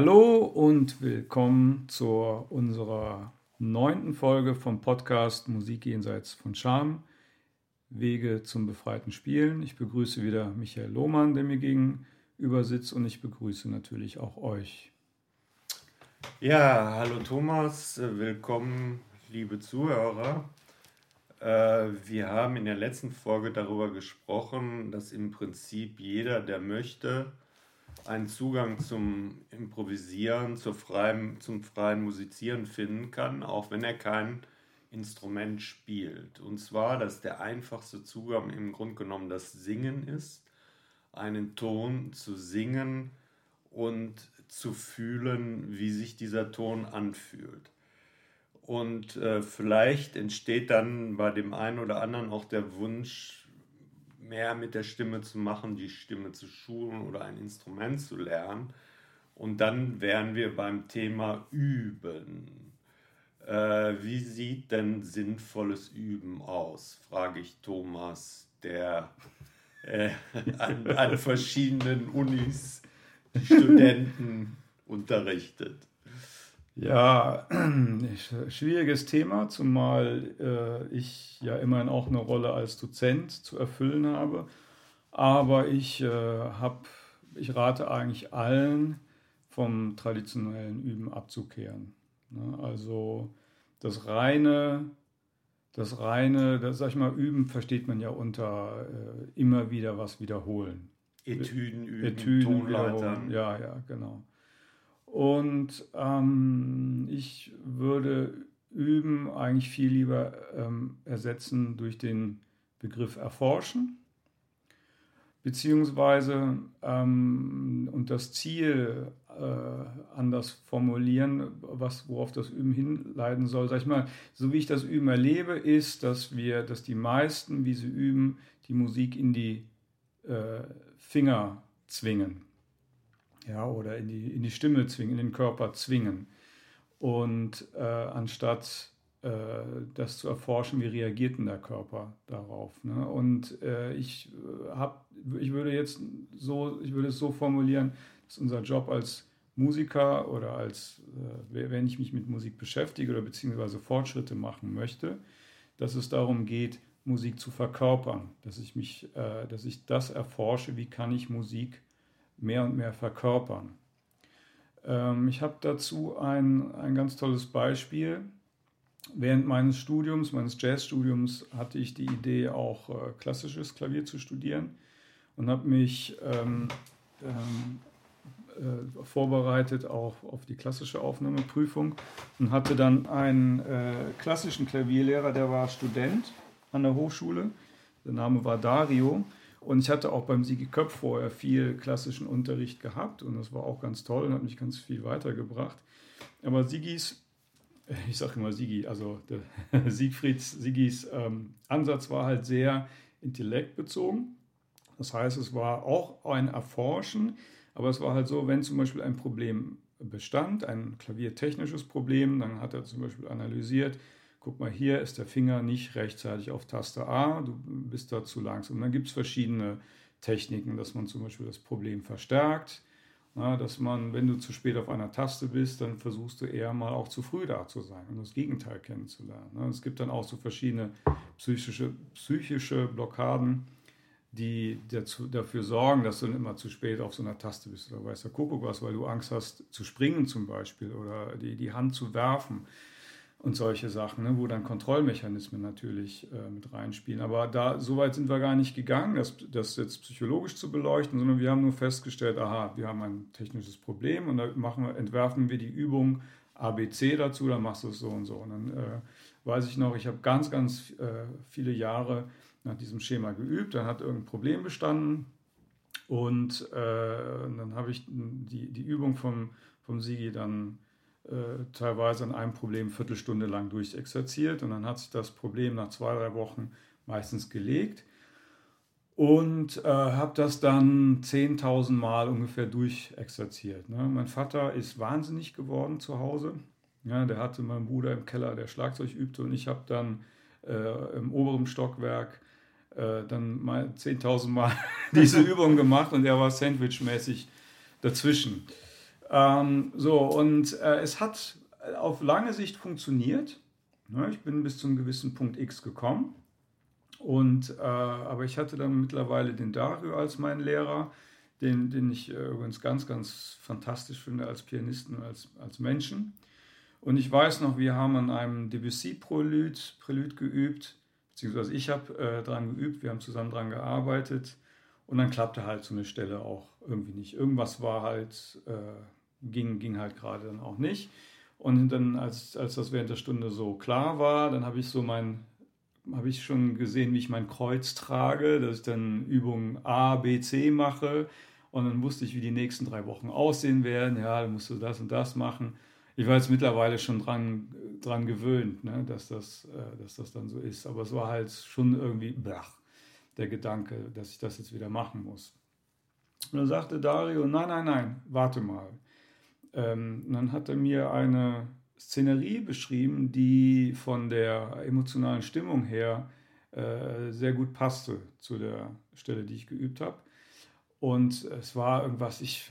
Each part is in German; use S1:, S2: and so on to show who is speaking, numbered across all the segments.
S1: Hallo und willkommen zu unserer neunten Folge vom Podcast Musik jenseits von Charme, Wege zum befreiten Spielen. Ich begrüße wieder Michael Lohmann, der mir gegenüber sitzt und ich begrüße natürlich auch euch.
S2: Ja, hallo Thomas, willkommen liebe Zuhörer. Äh, wir haben in der letzten Folge darüber gesprochen, dass im Prinzip jeder, der möchte, einen Zugang zum Improvisieren, zur freien, zum freien Musizieren finden kann, auch wenn er kein Instrument spielt. Und zwar, dass der einfachste Zugang im Grunde genommen das Singen ist, einen Ton zu singen und zu fühlen, wie sich dieser Ton anfühlt. Und äh, vielleicht entsteht dann bei dem einen oder anderen auch der Wunsch, mehr mit der Stimme zu machen, die Stimme zu schulen oder ein Instrument zu lernen. Und dann wären wir beim Thema Üben. Äh, wie sieht denn sinnvolles Üben aus? frage ich Thomas, der äh, an, an verschiedenen Unis Studenten unterrichtet.
S1: Ja, schwieriges Thema, zumal äh, ich ja immerhin auch eine Rolle als Dozent zu erfüllen habe. Aber ich, äh, hab, ich rate eigentlich allen, vom traditionellen Üben abzukehren. Ne? Also das reine, das reine, das sag ich mal, Üben versteht man ja unter äh, immer wieder was wiederholen. Etüden üben, Etüden Tonleitern. Ja, ja, genau. Und ähm, ich würde üben eigentlich viel lieber ähm, ersetzen durch den Begriff erforschen, beziehungsweise ähm, und das Ziel äh, anders formulieren, was, worauf das Üben hinleiten soll. Sag ich mal, so wie ich das Üben erlebe, ist, dass wir, dass die meisten, wie sie üben, die Musik in die äh, Finger zwingen ja, oder in die, in die Stimme zwingen, in den Körper zwingen. Und äh, anstatt äh, das zu erforschen, wie reagiert denn der Körper darauf. Ne? Und äh, ich, äh, hab, ich würde jetzt so, ich würde es so formulieren, dass unser Job als Musiker oder als, äh, wenn ich mich mit Musik beschäftige oder beziehungsweise Fortschritte machen möchte, dass es darum geht, Musik zu verkörpern, dass ich mich, äh, dass ich das erforsche, wie kann ich Musik mehr und mehr verkörpern. Ähm, ich habe dazu ein, ein ganz tolles Beispiel. Während meines Studiums, meines Jazzstudiums, hatte ich die Idee, auch äh, klassisches Klavier zu studieren und habe mich ähm, ähm, äh, vorbereitet auch auf die klassische Aufnahmeprüfung und hatte dann einen äh, klassischen Klavierlehrer, der war Student an der Hochschule. Der Name war Dario und ich hatte auch beim Sigi Köpf vorher viel klassischen Unterricht gehabt und das war auch ganz toll und hat mich ganz viel weitergebracht. Aber Sigis, ich sage immer Sigi, also Siegfrieds, Sigis ähm, Ansatz war halt sehr intellektbezogen. Das heißt, es war auch ein Erforschen, aber es war halt so, wenn zum Beispiel ein Problem bestand, ein klaviertechnisches Problem, dann hat er zum Beispiel analysiert, guck mal, hier ist der Finger nicht rechtzeitig auf Taste A, du bist da zu langsam. Dann gibt es verschiedene Techniken, dass man zum Beispiel das Problem verstärkt, na, dass man, wenn du zu spät auf einer Taste bist, dann versuchst du eher mal auch zu früh da zu sein und das Gegenteil kennenzulernen. Na, es gibt dann auch so verschiedene psychische, psychische Blockaden, die dazu, dafür sorgen, dass du dann immer zu spät auf so einer Taste bist oder weiß der Kuckuck was, weil du Angst hast zu springen zum Beispiel oder die, die Hand zu werfen und solche Sachen, ne, wo dann Kontrollmechanismen natürlich äh, mit reinspielen. Aber da so weit sind wir gar nicht gegangen, das, das jetzt psychologisch zu beleuchten, sondern wir haben nur festgestellt, aha, wir haben ein technisches Problem und da machen wir, entwerfen wir die Übung ABC dazu, dann machst du es so und so. Und dann äh, weiß ich noch, ich habe ganz, ganz äh, viele Jahre nach diesem Schema geübt, dann hat irgendein Problem bestanden und äh, dann habe ich die, die Übung vom, vom Sigi dann teilweise an einem Problem Viertelstunde lang durchexerziert und dann hat sich das Problem nach zwei, drei Wochen meistens gelegt und äh, habe das dann 10.000 Mal ungefähr durchexerziert. Ne? Mein Vater ist wahnsinnig geworden zu Hause. Ja, der hatte meinen Bruder im Keller, der Schlagzeug übte und ich habe dann äh, im oberen Stockwerk äh, dann mal 10.000 Mal diese Übung gemacht und er war sandwichmäßig dazwischen. Ähm, so, und äh, es hat auf lange Sicht funktioniert. Ne, ich bin bis zu einem gewissen Punkt X gekommen. Und, äh, aber ich hatte dann mittlerweile den Dario als meinen Lehrer, den, den ich äh, übrigens ganz, ganz fantastisch finde als Pianisten und als, als Menschen. Und ich weiß noch, wir haben an einem Debussy-Prälud Prälud geübt, beziehungsweise ich habe äh, dran geübt, wir haben zusammen dran gearbeitet. Und dann klappte halt so eine Stelle auch irgendwie nicht. Irgendwas war halt, äh, ging, ging halt gerade dann auch nicht. Und dann, als, als das während der Stunde so klar war, dann habe ich so mein, habe ich schon gesehen, wie ich mein Kreuz trage, dass ich dann Übungen A, B, C mache. Und dann wusste ich, wie die nächsten drei Wochen aussehen werden. Ja, dann musst du das und das machen. Ich war jetzt mittlerweile schon dran, dran gewöhnt, ne, dass, das, äh, dass das dann so ist. Aber es war halt schon irgendwie blach, der Gedanke, dass ich das jetzt wieder machen muss. Und dann sagte Dario, nein, nein, nein, warte mal. Ähm, dann hat er mir eine Szenerie beschrieben, die von der emotionalen Stimmung her äh, sehr gut passte zu der Stelle, die ich geübt habe. Und es war irgendwas, ich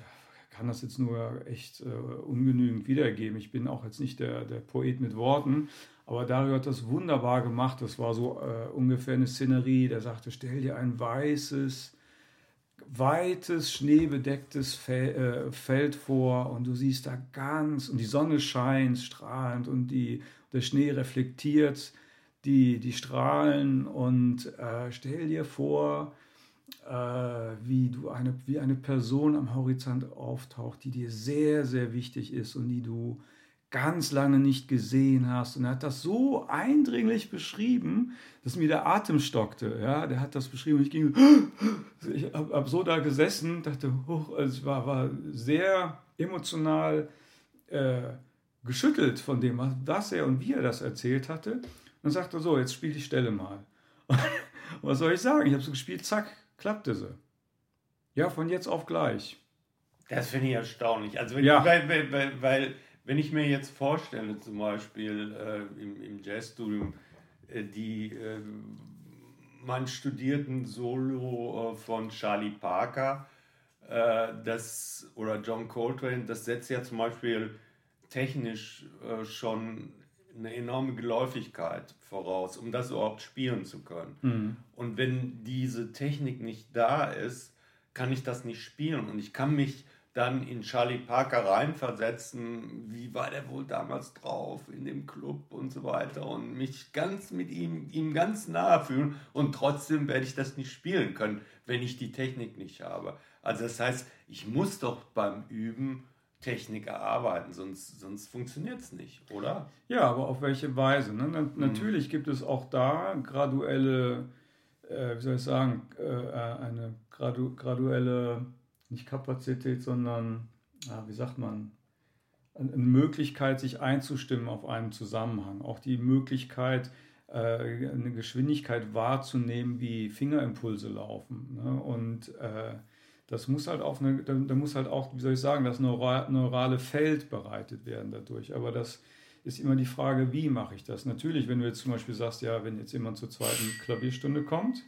S1: kann das jetzt nur echt äh, ungenügend wiedergeben. Ich bin auch jetzt nicht der, der Poet mit Worten, aber Dario hat das wunderbar gemacht. Das war so äh, ungefähr eine Szenerie, der sagte, stell dir ein weißes, weites, schneebedecktes äh, Feld vor und du siehst da ganz, und die Sonne scheint strahlend und die, der Schnee reflektiert die, die Strahlen und äh, stell dir vor, äh, wie, du eine, wie eine Person am Horizont auftaucht, die dir sehr, sehr wichtig ist und die du ganz lange nicht gesehen hast. Und er hat das so eindringlich beschrieben, dass mir der Atem stockte. Ja, der hat das beschrieben und ich ging, ich habe hab so da gesessen, dachte, hoch, also es war, war sehr emotional äh, geschüttelt von dem, was er und wie er das erzählt hatte. Und sagte so, jetzt spiel die Stelle mal. was soll ich sagen? Ich habe so gespielt, zack, klappte sie. Ja, von jetzt auf gleich.
S2: Das finde ich erstaunlich. Also wenn, ja. weil, weil, weil wenn ich mir jetzt vorstelle, zum Beispiel äh, im, im Jazzstudium, äh, die äh, man studierten Solo äh, von Charlie Parker äh, das, oder John Coltrane, das setzt ja zum Beispiel technisch äh, schon eine enorme Geläufigkeit voraus, um das überhaupt spielen zu können. Mhm. Und wenn diese Technik nicht da ist, kann ich das nicht spielen und ich kann mich dann in Charlie Parker reinversetzen, wie war der wohl damals drauf in dem Club und so weiter und mich ganz mit ihm, ihm ganz nahe fühlen und trotzdem werde ich das nicht spielen können, wenn ich die Technik nicht habe. Also das heißt, ich muss doch beim Üben Technik erarbeiten, sonst, sonst funktioniert es nicht, oder?
S1: Ja, aber auf welche Weise? Ne? Na, mhm. Natürlich gibt es auch da graduelle, äh, wie soll ich sagen, äh, eine gradu graduelle nicht Kapazität, sondern, ja, wie sagt man, eine Möglichkeit, sich einzustimmen auf einen Zusammenhang. Auch die Möglichkeit, äh, eine Geschwindigkeit wahrzunehmen, wie Fingerimpulse laufen. Ne? Und äh, das muss halt auf eine, da, muss halt auch, wie soll ich sagen, das neurale Feld bereitet werden dadurch. Aber das ist immer die Frage, wie mache ich das? Natürlich, wenn du jetzt zum Beispiel sagst, ja, wenn jetzt jemand zur zweiten Klavierstunde kommt,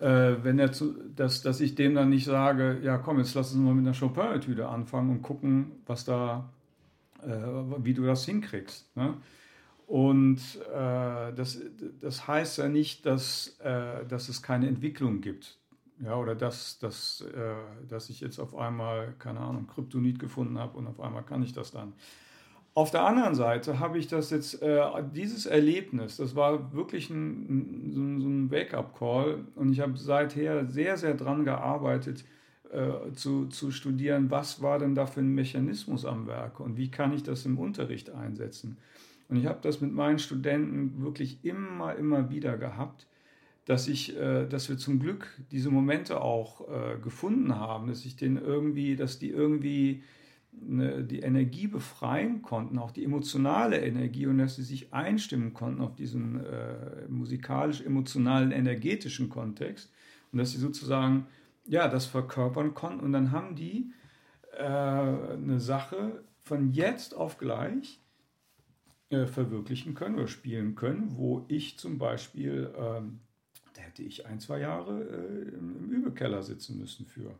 S1: wenn er zu, dass, dass ich dem dann nicht sage, ja komm, jetzt lass uns mal mit einer Chopin-Etüde anfangen und gucken, was da, äh, wie du das hinkriegst. Ne? Und äh, das, das heißt ja nicht, dass, äh, dass es keine Entwicklung gibt. Ja, oder dass, dass, äh, dass ich jetzt auf einmal, keine Ahnung, Kryptonit gefunden habe und auf einmal kann ich das dann. Auf der anderen Seite habe ich das jetzt, äh, dieses Erlebnis, das war wirklich ein, so, so ein Wake-up-Call und ich habe seither sehr, sehr dran gearbeitet, äh, zu, zu studieren, was war denn da für ein Mechanismus am Werk und wie kann ich das im Unterricht einsetzen. Und ich habe das mit meinen Studenten wirklich immer, immer wieder gehabt, dass, ich, äh, dass wir zum Glück diese Momente auch äh, gefunden haben, dass ich den irgendwie, dass die irgendwie die Energie befreien konnten, auch die emotionale Energie und dass sie sich einstimmen konnten auf diesen äh, musikalisch-emotionalen, energetischen Kontext und dass sie sozusagen ja, das verkörpern konnten und dann haben die äh, eine Sache von jetzt auf gleich äh, verwirklichen können oder spielen können, wo ich zum Beispiel, ähm, da hätte ich ein, zwei Jahre äh, im, im Übekeller sitzen müssen für.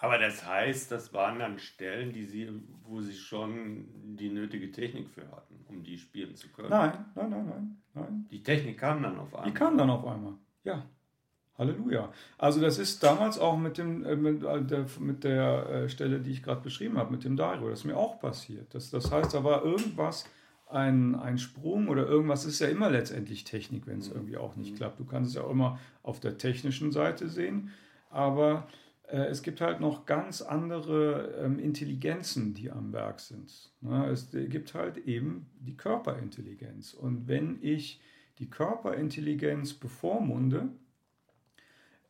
S2: Aber das heißt, das waren dann Stellen, die sie, wo sie schon die nötige Technik für hatten, um die spielen zu können.
S1: Nein, nein, nein, nein, nein.
S2: Die Technik kam dann auf einmal.
S1: Die kam dann auf einmal, ja. Halleluja. Also das ist damals auch mit, dem, äh, mit äh, der, mit der äh, Stelle, die ich gerade beschrieben habe, mit dem Dario, das ist mir auch passiert. Das, das heißt, da war irgendwas, ein, ein Sprung oder irgendwas ist ja immer letztendlich Technik, wenn es mhm. irgendwie auch nicht mhm. klappt. Du kannst es ja auch immer auf der technischen Seite sehen, aber es gibt halt noch ganz andere ähm, Intelligenzen, die am Werk sind. Ne? Es gibt halt eben die Körperintelligenz. Und wenn ich die Körperintelligenz bevormunde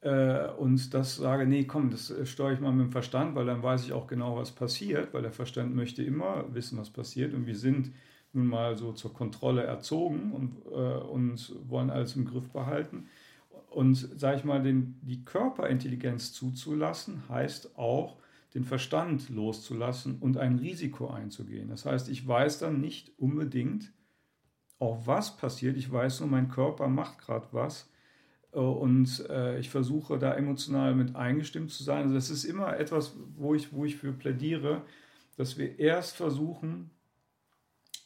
S1: äh, und das sage, nee, komm, das äh, steuere ich mal mit dem Verstand, weil dann weiß ich auch genau, was passiert, weil der Verstand möchte immer wissen, was passiert. Und wir sind nun mal so zur Kontrolle erzogen und, äh, und wollen alles im Griff behalten. Und sage ich mal, den, die Körperintelligenz zuzulassen, heißt auch, den Verstand loszulassen und ein Risiko einzugehen. Das heißt, ich weiß dann nicht unbedingt, auch was passiert. Ich weiß nur, mein Körper macht gerade was. Äh, und äh, ich versuche da emotional mit eingestimmt zu sein. Also das ist immer etwas, wo ich, wo ich für plädiere, dass wir erst versuchen,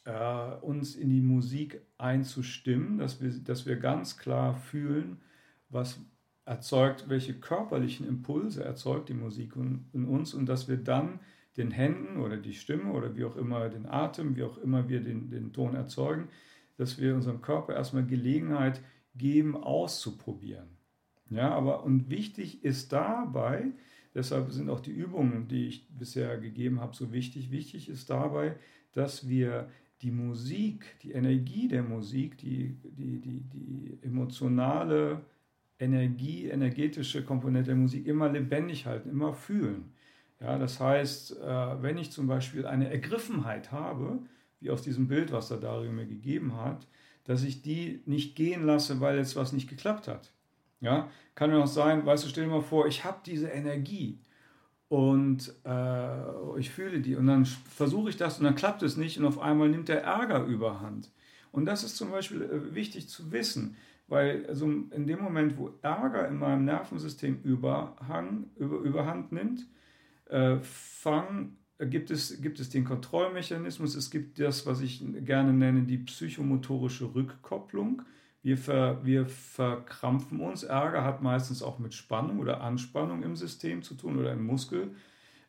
S1: äh, uns in die Musik einzustimmen, dass wir, dass wir ganz klar fühlen, was erzeugt, welche körperlichen Impulse erzeugt die Musik in uns und dass wir dann den Händen oder die Stimme oder wie auch immer den Atem, wie auch immer wir den, den Ton erzeugen, dass wir unserem Körper erstmal Gelegenheit geben, auszuprobieren. Ja, aber und wichtig ist dabei, deshalb sind auch die Übungen, die ich bisher gegeben habe, so wichtig. Wichtig ist dabei, dass wir die Musik, die Energie der Musik, die, die, die, die emotionale Energie, energetische Komponente der Musik immer lebendig halten, immer fühlen. Ja, das heißt, äh, wenn ich zum Beispiel eine Ergriffenheit habe, wie aus diesem Bild, was der Dario mir gegeben hat, dass ich die nicht gehen lasse, weil jetzt was nicht geklappt hat. Ja, kann ja auch sein, weißt du, stell dir mal vor, ich habe diese Energie und äh, ich fühle die und dann versuche ich das und dann klappt es nicht und auf einmal nimmt der Ärger überhand. Und das ist zum Beispiel äh, wichtig zu wissen, weil also in dem Moment, wo Ärger in meinem Nervensystem Überhang, über, Überhand nimmt, äh, fang, gibt, es, gibt es den Kontrollmechanismus, es gibt das, was ich gerne nenne, die psychomotorische Rückkopplung. Wir, ver, wir verkrampfen uns. Ärger hat meistens auch mit Spannung oder Anspannung im System zu tun oder im Muskel,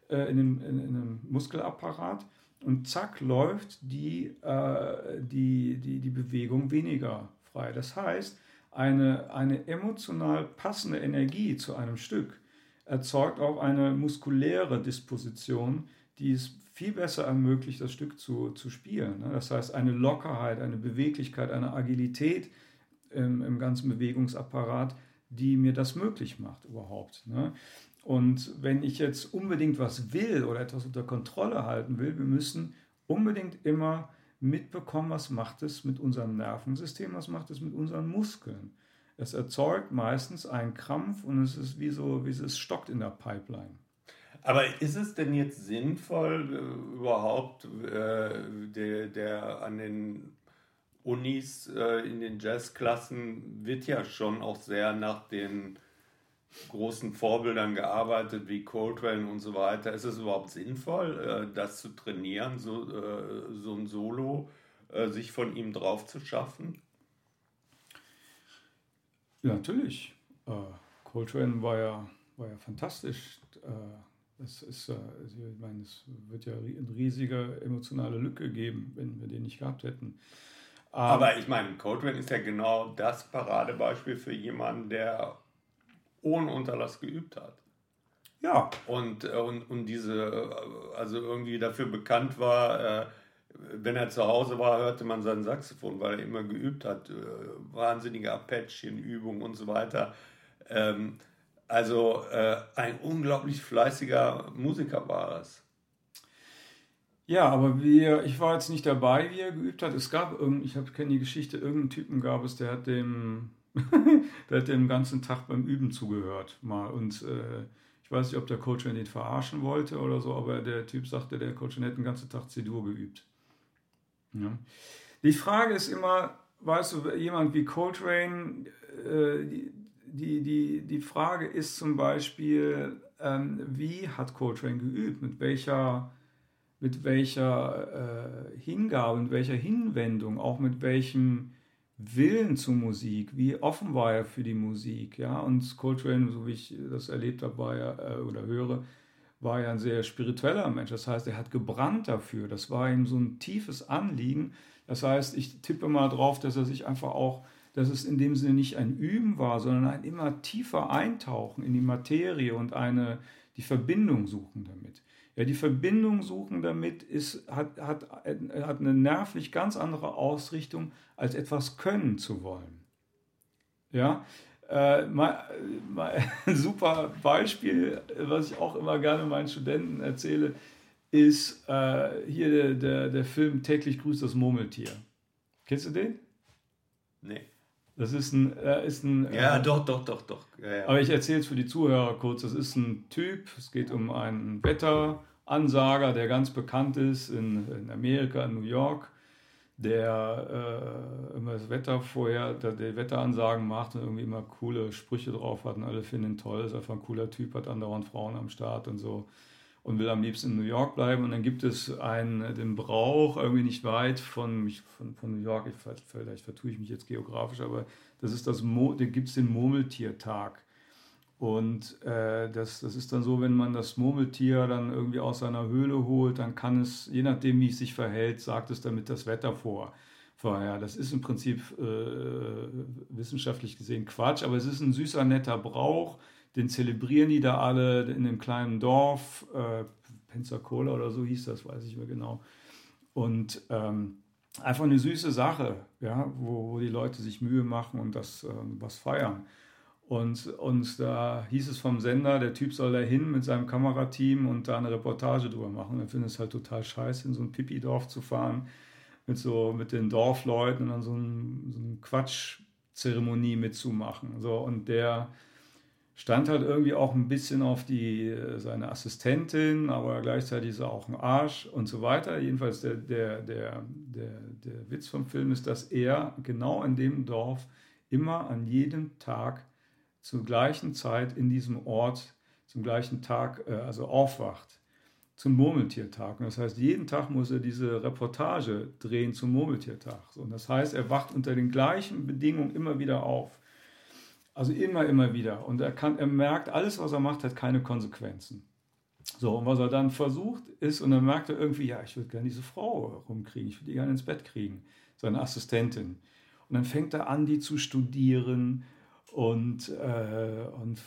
S1: äh, in, dem, in, in einem Muskelapparat. Und zack läuft die, äh, die, die, die Bewegung weniger frei. Das heißt, eine, eine emotional passende Energie zu einem Stück erzeugt auch eine muskuläre Disposition, die es viel besser ermöglicht, das Stück zu, zu spielen. Ne? Das heißt, eine Lockerheit, eine Beweglichkeit, eine Agilität, im, im ganzen Bewegungsapparat, die mir das möglich macht überhaupt. Ne? Und wenn ich jetzt unbedingt was will oder etwas unter Kontrolle halten will, wir müssen unbedingt immer mitbekommen, was macht es mit unserem Nervensystem, was macht es mit unseren Muskeln. Es erzeugt meistens einen Krampf und es ist wie so, wie es stockt in der Pipeline.
S2: Aber ist es denn jetzt sinnvoll, äh, überhaupt äh, der, der an den Unis äh, in den Jazzklassen wird ja schon auch sehr nach den großen Vorbildern gearbeitet, wie Coltrane und so weiter. Ist es überhaupt sinnvoll, äh, das zu trainieren, so, äh, so ein Solo äh, sich von ihm drauf zu schaffen?
S1: Ja, natürlich. Äh, Coltrane war ja, war ja fantastisch. Es äh, ist, ich meine, es wird ja eine riesige emotionale Lücke geben, wenn wir den nicht gehabt hätten.
S2: Aber ich meine, Coltrane ist ja genau das Paradebeispiel für jemanden, der ohne Unterlass geübt hat.
S1: Ja.
S2: Und, äh, und, und diese, äh, also irgendwie dafür bekannt war, äh, wenn er zu Hause war, hörte man sein Saxophon, weil er immer geübt hat. Wahnsinnige Arpeggien-Übungen und so weiter. Ähm, also ein unglaublich fleißiger Musiker war das.
S1: Ja, aber wir, ich war jetzt nicht dabei, wie er geübt hat. Es gab ich kenne die Geschichte, irgendeinen Typen gab es, der hat dem, der hat dem ganzen Tag beim Üben zugehört mal. Und äh, ich weiß nicht, ob der Coach ihn verarschen wollte oder so, aber der Typ sagte, der Coach hätte den ganzen Tag C-Dur geübt. Ja. Die Frage ist immer, weißt du, jemand wie Coltrane, äh, die, die, die, die Frage ist zum Beispiel, ähm, wie hat Coltrane geübt, mit welcher, mit welcher äh, Hingabe, mit welcher Hinwendung, auch mit welchem Willen zur Musik, wie offen war er für die Musik, ja, und Coltrane, so wie ich das erlebt habe, ja, äh, oder höre, war ja ein sehr spiritueller Mensch, das heißt, er hat gebrannt dafür, das war ihm so ein tiefes Anliegen, das heißt, ich tippe mal drauf, dass er sich einfach auch, dass es in dem Sinne nicht ein Üben war, sondern ein immer tiefer Eintauchen in die Materie und eine, die Verbindung suchen damit. Ja, die Verbindung suchen damit ist, hat, hat, hat eine nervlich ganz andere Ausrichtung, als etwas können zu wollen. Ja, äh, mal, mal ein super Beispiel, was ich auch immer gerne meinen Studenten erzähle, ist äh, hier der, der, der Film Täglich grüßt das Murmeltier. Kennst du den?
S2: Nee.
S1: Das ist ein. Äh, ist ein
S2: ja, äh, doch, doch, doch, doch. Ja,
S1: ja. Aber ich erzähle es für die Zuhörer kurz. Das ist ein Typ, es geht um einen Wetteransager, der ganz bekannt ist in, in Amerika, in New York, der äh, immer das Wetter vorher, der, der, Wetteransagen macht und irgendwie immer coole Sprüche drauf hat und alle finden ihn toll, ist einfach ein cooler Typ, hat andauernd Frauen am Start und so und will am liebsten in New York bleiben. Und dann gibt es einen, den Brauch, irgendwie nicht weit von, von, von New York, ich, vielleicht vertue ich mich jetzt geografisch, aber das ist das, da gibt es den Murmeltiertag. Und äh, das, das ist dann so, wenn man das Murmeltier dann irgendwie aus seiner Höhle holt, dann kann es, je nachdem wie es sich verhält, sagt es damit das Wetter vor. Vorher. Das ist im Prinzip äh, wissenschaftlich gesehen Quatsch, aber es ist ein süßer, netter Brauch, den zelebrieren die da alle in einem kleinen Dorf, äh, Pensacola oder so hieß das, weiß ich mehr genau. Und ähm, einfach eine süße Sache, ja, wo, wo, die Leute sich Mühe machen und das äh, was feiern. Und, und da hieß es vom Sender, der Typ soll da hin mit seinem Kamerateam und da eine Reportage drüber machen. Er findet es halt total scheiße, in so ein Pipi-Dorf zu fahren, mit so mit den Dorfleuten und dann so eine so ein Quatschzeremonie mitzumachen. So, und der stand halt irgendwie auch ein bisschen auf die, äh, seine Assistentin, aber gleichzeitig ist er auch ein Arsch und so weiter. Jedenfalls der, der, der, der, der Witz vom Film ist, dass er genau in dem Dorf immer an jedem Tag zur gleichen Zeit in diesem Ort, zum gleichen Tag, äh, also aufwacht zum Murmeltiertag. Und das heißt, jeden Tag muss er diese Reportage drehen zum Murmeltiertag. Und das heißt, er wacht unter den gleichen Bedingungen immer wieder auf. Also immer, immer wieder. Und er, kann, er merkt, alles, was er macht, hat keine Konsequenzen. So, und was er dann versucht ist, und dann merkt er irgendwie, ja, ich würde gerne diese Frau rumkriegen, ich würde die gerne ins Bett kriegen, seine Assistentin. Und dann fängt er an, die zu studieren und, äh, und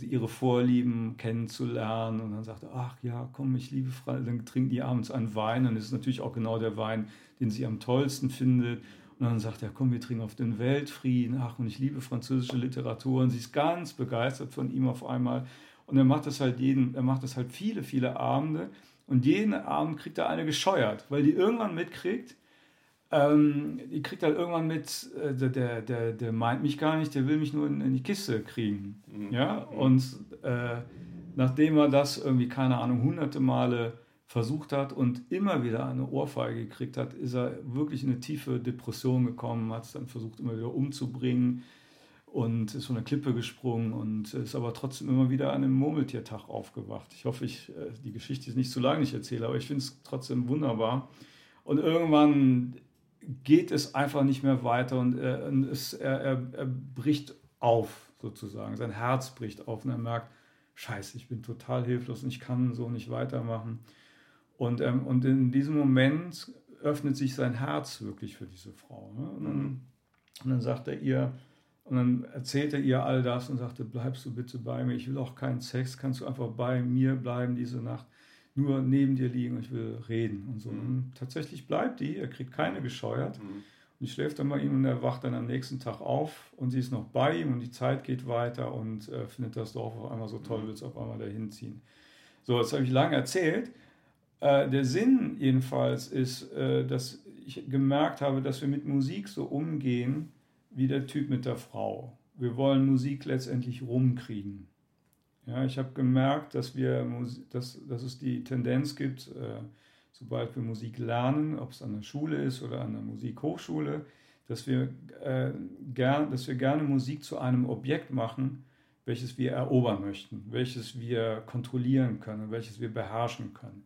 S1: ihre Vorlieben kennenzulernen. Und dann sagt er, ach ja, komm, ich liebe Frau, dann trinken die abends einen Wein. Und es ist natürlich auch genau der Wein, den sie am tollsten findet. Und dann sagt er, komm, wir trinken auf den Weltfrieden. Ach, und ich liebe französische Literatur. Und sie ist ganz begeistert von ihm auf einmal. Und er macht das halt jeden, er macht das halt viele, viele Abende. Und jeden Abend kriegt er eine gescheuert, weil die irgendwann mitkriegt, ähm, die kriegt halt irgendwann mit, äh, der, der, der meint mich gar nicht, der will mich nur in, in die Kiste kriegen. Mhm. Ja, und äh, nachdem er das irgendwie, keine Ahnung, hunderte Male versucht hat und immer wieder eine Ohrfeige gekriegt hat, ist er wirklich in eine tiefe Depression gekommen, hat es dann versucht immer wieder umzubringen und ist von der Klippe gesprungen und ist aber trotzdem immer wieder an einem Murmeltiertag aufgewacht. Ich hoffe, ich, äh, die Geschichte ist nicht zu lange, ich erzähle, aber ich finde es trotzdem wunderbar. Und irgendwann geht es einfach nicht mehr weiter und, er, und es, er, er, er bricht auf sozusagen. Sein Herz bricht auf und er merkt, scheiße, ich bin total hilflos und ich kann so nicht weitermachen. Und, ähm, und in diesem Moment öffnet sich sein Herz wirklich für diese Frau. Ne? Und, dann, mhm. und, dann, sagt er ihr, und dann erzählt er ihr all das und sagte, bleibst du bitte bei mir, ich will auch keinen Sex, kannst du einfach bei mir bleiben diese Nacht, nur neben dir liegen und ich will reden und so. Mhm. Und tatsächlich bleibt die, er kriegt keine gescheuert. Mhm. Und ich schläft dann bei ihm und er wacht dann am nächsten Tag auf und sie ist noch bei ihm und die Zeit geht weiter und äh, findet das Dorf auf einmal so toll, mhm. will es auf einmal dahin ziehen. So, jetzt habe ich lange erzählt. Äh, der Sinn jedenfalls ist, äh, dass ich gemerkt habe, dass wir mit Musik so umgehen wie der Typ mit der Frau. Wir wollen Musik letztendlich rumkriegen. Ja, ich habe gemerkt, dass, wir, dass, dass es die Tendenz gibt, äh, sobald wir Musik lernen, ob es an der Schule ist oder an der Musikhochschule, dass wir, äh, gern, dass wir gerne Musik zu einem Objekt machen, welches wir erobern möchten, welches wir kontrollieren können, welches wir beherrschen können.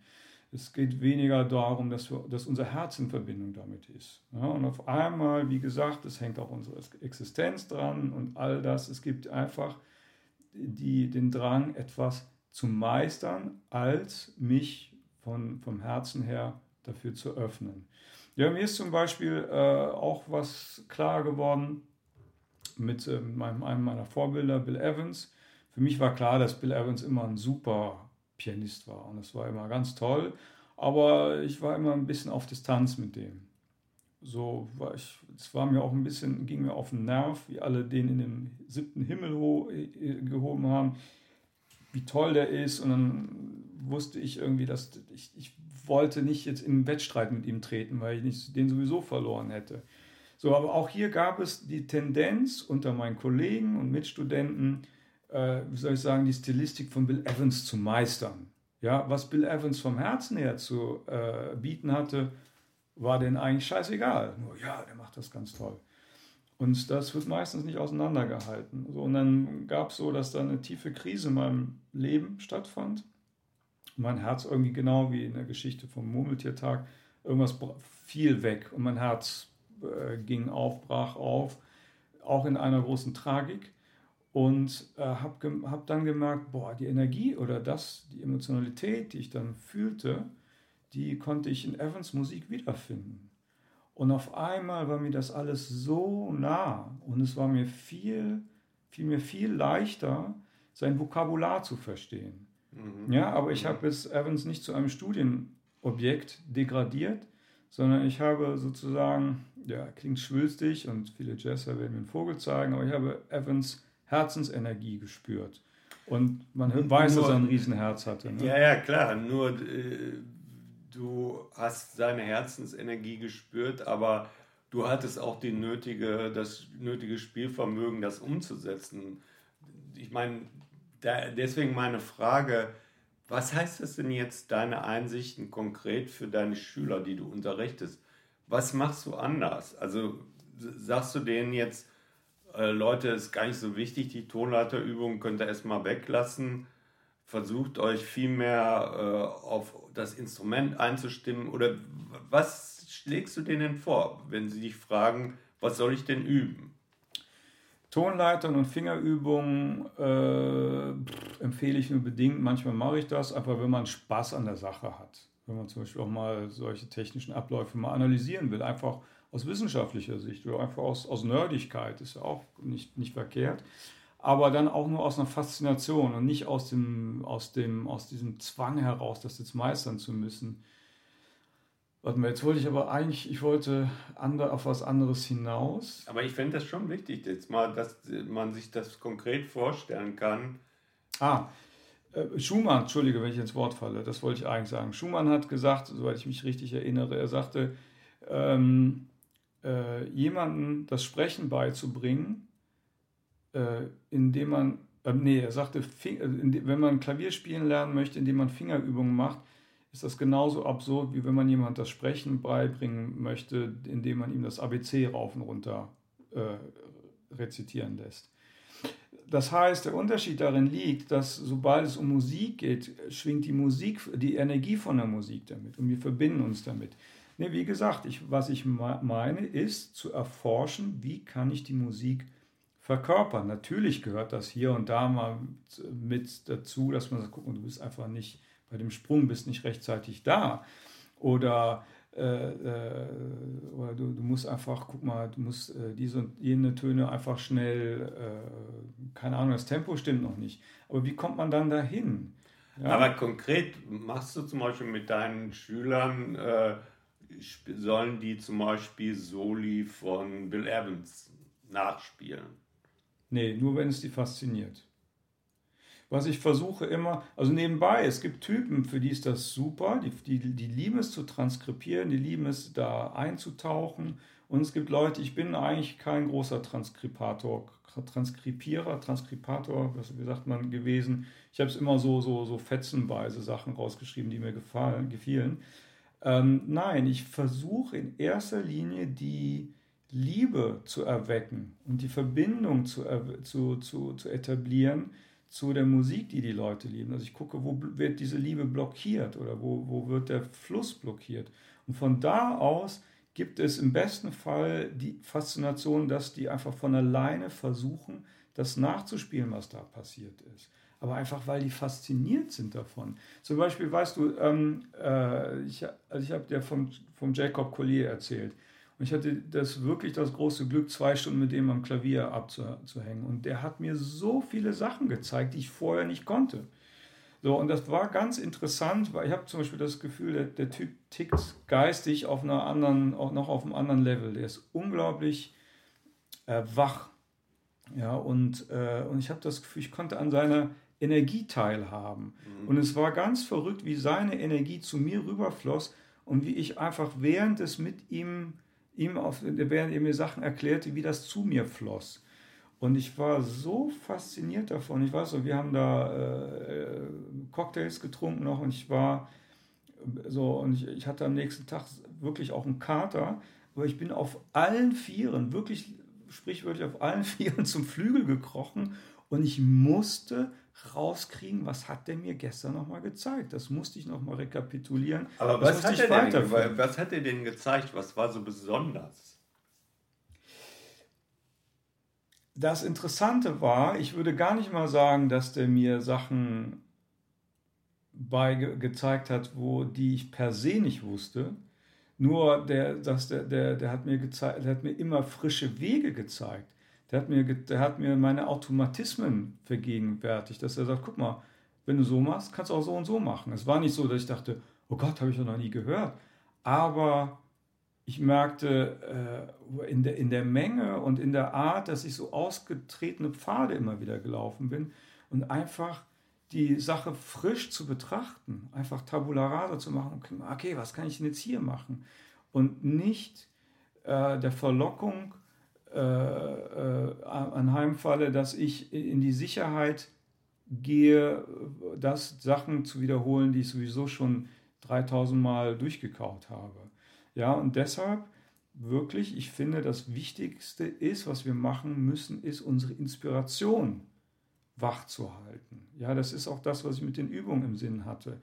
S1: Es geht weniger darum, dass, wir, dass unser Herz in Verbindung damit ist. Ja, und auf einmal, wie gesagt, es hängt auch unsere Existenz dran und all das. Es gibt einfach die, den Drang, etwas zu meistern, als mich von, vom Herzen her dafür zu öffnen. Ja, mir ist zum Beispiel äh, auch was klar geworden mit äh, meinem, einem meiner Vorbilder, Bill Evans. Für mich war klar, dass Bill Evans immer ein super Pianist war und das war immer ganz toll, aber ich war immer ein bisschen auf Distanz mit dem. So war ich, es war mir auch ein bisschen, ging mir auf den Nerv, wie alle den in den siebten Himmel äh, gehoben haben, wie toll der ist und dann wusste ich irgendwie, dass ich, ich wollte nicht jetzt in einen Wettstreit mit ihm treten, weil ich nicht, den sowieso verloren hätte. So, aber auch hier gab es die Tendenz unter meinen Kollegen und Mitstudenten, äh, wie soll ich sagen, die Stilistik von Bill Evans zu meistern. Ja, was Bill Evans vom Herzen her zu äh, bieten hatte, war denen eigentlich scheißegal. Nur, ja, der macht das ganz toll. Und das wird meistens nicht auseinandergehalten. So, und dann gab es so, dass da eine tiefe Krise in meinem Leben stattfand mein Herz irgendwie genau wie in der Geschichte vom Murmeltiertag, irgendwas fiel weg und mein Herz äh, ging auf, brach auf, auch in einer großen Tragik. Und äh, habe hab dann gemerkt, boah, die Energie oder das, die Emotionalität, die ich dann fühlte, die konnte ich in Evans Musik wiederfinden. Und auf einmal war mir das alles so nah und es war mir viel, fiel mir viel leichter, sein Vokabular zu verstehen. Mhm. Ja, aber ich habe es Evans nicht zu einem Studienobjekt degradiert, sondern ich habe sozusagen, ja, klingt schwülstig und viele Jazzer werden mir einen Vogel zeigen, aber ich habe Evans Herzensenergie gespürt. Und man weiß, nur, dass er ein Riesenherz hatte.
S2: Ne? Ja, ja, klar. Nur äh, du hast seine Herzensenergie gespürt, aber du hattest auch die nötige, das nötige Spielvermögen, das umzusetzen. Ich meine, da, deswegen meine Frage, was heißt das denn jetzt, deine Einsichten konkret für deine Schüler, die du unterrichtest? Was machst du anders? Also sagst du denen jetzt, äh, Leute, ist gar nicht so wichtig, die Tonleiterübung könnt ihr erstmal weglassen. Versucht euch viel mehr äh, auf das Instrument einzustimmen. Oder was schlägst du denen vor, wenn sie dich fragen, was soll ich denn üben?
S1: Tonleitern und Fingerübungen äh, empfehle ich nur bedingt. Manchmal mache ich das, aber wenn man Spaß an der Sache hat. Wenn man zum Beispiel auch mal solche technischen Abläufe mal analysieren will, einfach aus wissenschaftlicher Sicht oder einfach aus, aus Nerdigkeit, ist ja auch nicht, nicht verkehrt. Aber dann auch nur aus einer Faszination und nicht aus, dem, aus, dem, aus diesem Zwang heraus, das jetzt meistern zu müssen. Warte mal, jetzt wollte ich aber eigentlich, ich wollte andere, auf was anderes hinaus.
S2: Aber ich fände das schon wichtig, jetzt mal, dass man sich das konkret vorstellen kann.
S1: Ah, äh, Schumann, entschuldige, wenn ich ins Wort falle, das wollte ich eigentlich sagen. Schumann hat gesagt, soweit ich mich richtig erinnere, er sagte, ähm, äh, jemandem das Sprechen beizubringen, äh, indem man, äh, nee, er sagte, äh, wenn man Klavier spielen lernen möchte, indem man Fingerübungen macht, ist das genauso absurd, wie wenn man jemand das Sprechen beibringen möchte, indem man ihm das ABC rauf und runter äh, rezitieren lässt. Das heißt, der Unterschied darin liegt, dass sobald es um Musik geht, schwingt die Musik, die Energie von der Musik damit und wir verbinden uns damit. Nee, wie gesagt, ich, was ich meine, ist zu erforschen, wie kann ich die Musik verkörpern. Natürlich gehört das hier und da mal mit dazu, dass man sagt, guck mal, du bist einfach nicht bei dem Sprung bist nicht rechtzeitig da. Oder, äh, äh, oder du, du, musst einfach, guck mal, du musst äh, diese und jene Töne einfach schnell, keine Ahnung, das Tempo stimmt noch nicht. Aber wie kommt man dann dahin?
S2: Ja? Aber konkret machst du zum Beispiel mit deinen Schülern, äh, sollen die zum Beispiel Soli von Bill Evans nachspielen?
S1: Nee, nur wenn es die fasziniert was ich versuche immer, also nebenbei, es gibt Typen, für die ist das super, die, die, die lieben es zu transkribieren, die lieben es da einzutauchen. Und es gibt Leute, ich bin eigentlich kein großer Transkripator, Transkripierer, Transkripator, wie sagt man, gewesen. Ich habe es immer so, so, so fetzenweise Sachen rausgeschrieben, die mir gefallen, gefielen. Ähm, nein, ich versuche in erster Linie die Liebe zu erwecken und die Verbindung zu, zu, zu, zu etablieren zu der Musik, die die Leute lieben. Also ich gucke, wo wird diese Liebe blockiert oder wo, wo wird der Fluss blockiert. Und von da aus gibt es im besten Fall die Faszination, dass die einfach von alleine versuchen, das nachzuspielen, was da passiert ist. Aber einfach, weil die fasziniert sind davon. Zum Beispiel, weißt du, ähm, äh, ich, also ich habe dir vom, vom Jacob Collier erzählt. Und ich hatte das wirklich das große Glück, zwei Stunden mit dem am Klavier abzuhängen. Und der hat mir so viele Sachen gezeigt, die ich vorher nicht konnte. So, und das war ganz interessant, weil ich habe zum Beispiel das Gefühl, der, der, Typ tickt geistig auf einer anderen, auch noch auf einem anderen Level. Der ist unglaublich äh, wach. Ja, und, äh, und ich habe das Gefühl, ich konnte an seiner Energie teilhaben. Mhm. Und es war ganz verrückt, wie seine Energie zu mir rüberfloss und wie ich einfach während es mit ihm ihm auf, während er mir Sachen erklärte, wie das zu mir floss. Und ich war so fasziniert davon. Ich weiß so, wir haben da äh, Cocktails getrunken noch und ich war so, und ich, ich, hatte am nächsten Tag wirklich auch einen Kater, aber ich bin auf allen Vieren, wirklich sprichwörtlich auf allen Vieren zum Flügel gekrochen und ich musste rauskriegen, was hat der mir gestern nochmal gezeigt. Das musste ich nochmal rekapitulieren.
S2: Aber was hat, er denn, was hat er denn gezeigt? Was war so besonders?
S1: Das Interessante war, ich würde gar nicht mal sagen, dass der mir Sachen bei gezeigt hat, wo die ich per se nicht wusste. Nur der, dass der, der, der, hat mir gezeigt, der hat mir immer frische Wege gezeigt. Der hat, mir, der hat mir meine Automatismen vergegenwärtigt, dass er sagt, guck mal, wenn du so machst, kannst du auch so und so machen. Es war nicht so, dass ich dachte, oh Gott, habe ich doch noch nie gehört. Aber ich merkte äh, in, der, in der Menge und in der Art, dass ich so ausgetretene Pfade immer wieder gelaufen bin und einfach die Sache frisch zu betrachten, einfach Tabula rasa zu machen, okay, was kann ich denn jetzt hier machen? Und nicht äh, der Verlockung äh, äh, anheimfalle, dass ich in die Sicherheit gehe, das Sachen zu wiederholen, die ich sowieso schon 3000 Mal durchgekaut habe. Ja, und deshalb wirklich, ich finde, das Wichtigste ist, was wir machen müssen, ist unsere Inspiration wach zu halten. Ja, das ist auch das, was ich mit den Übungen im Sinn hatte.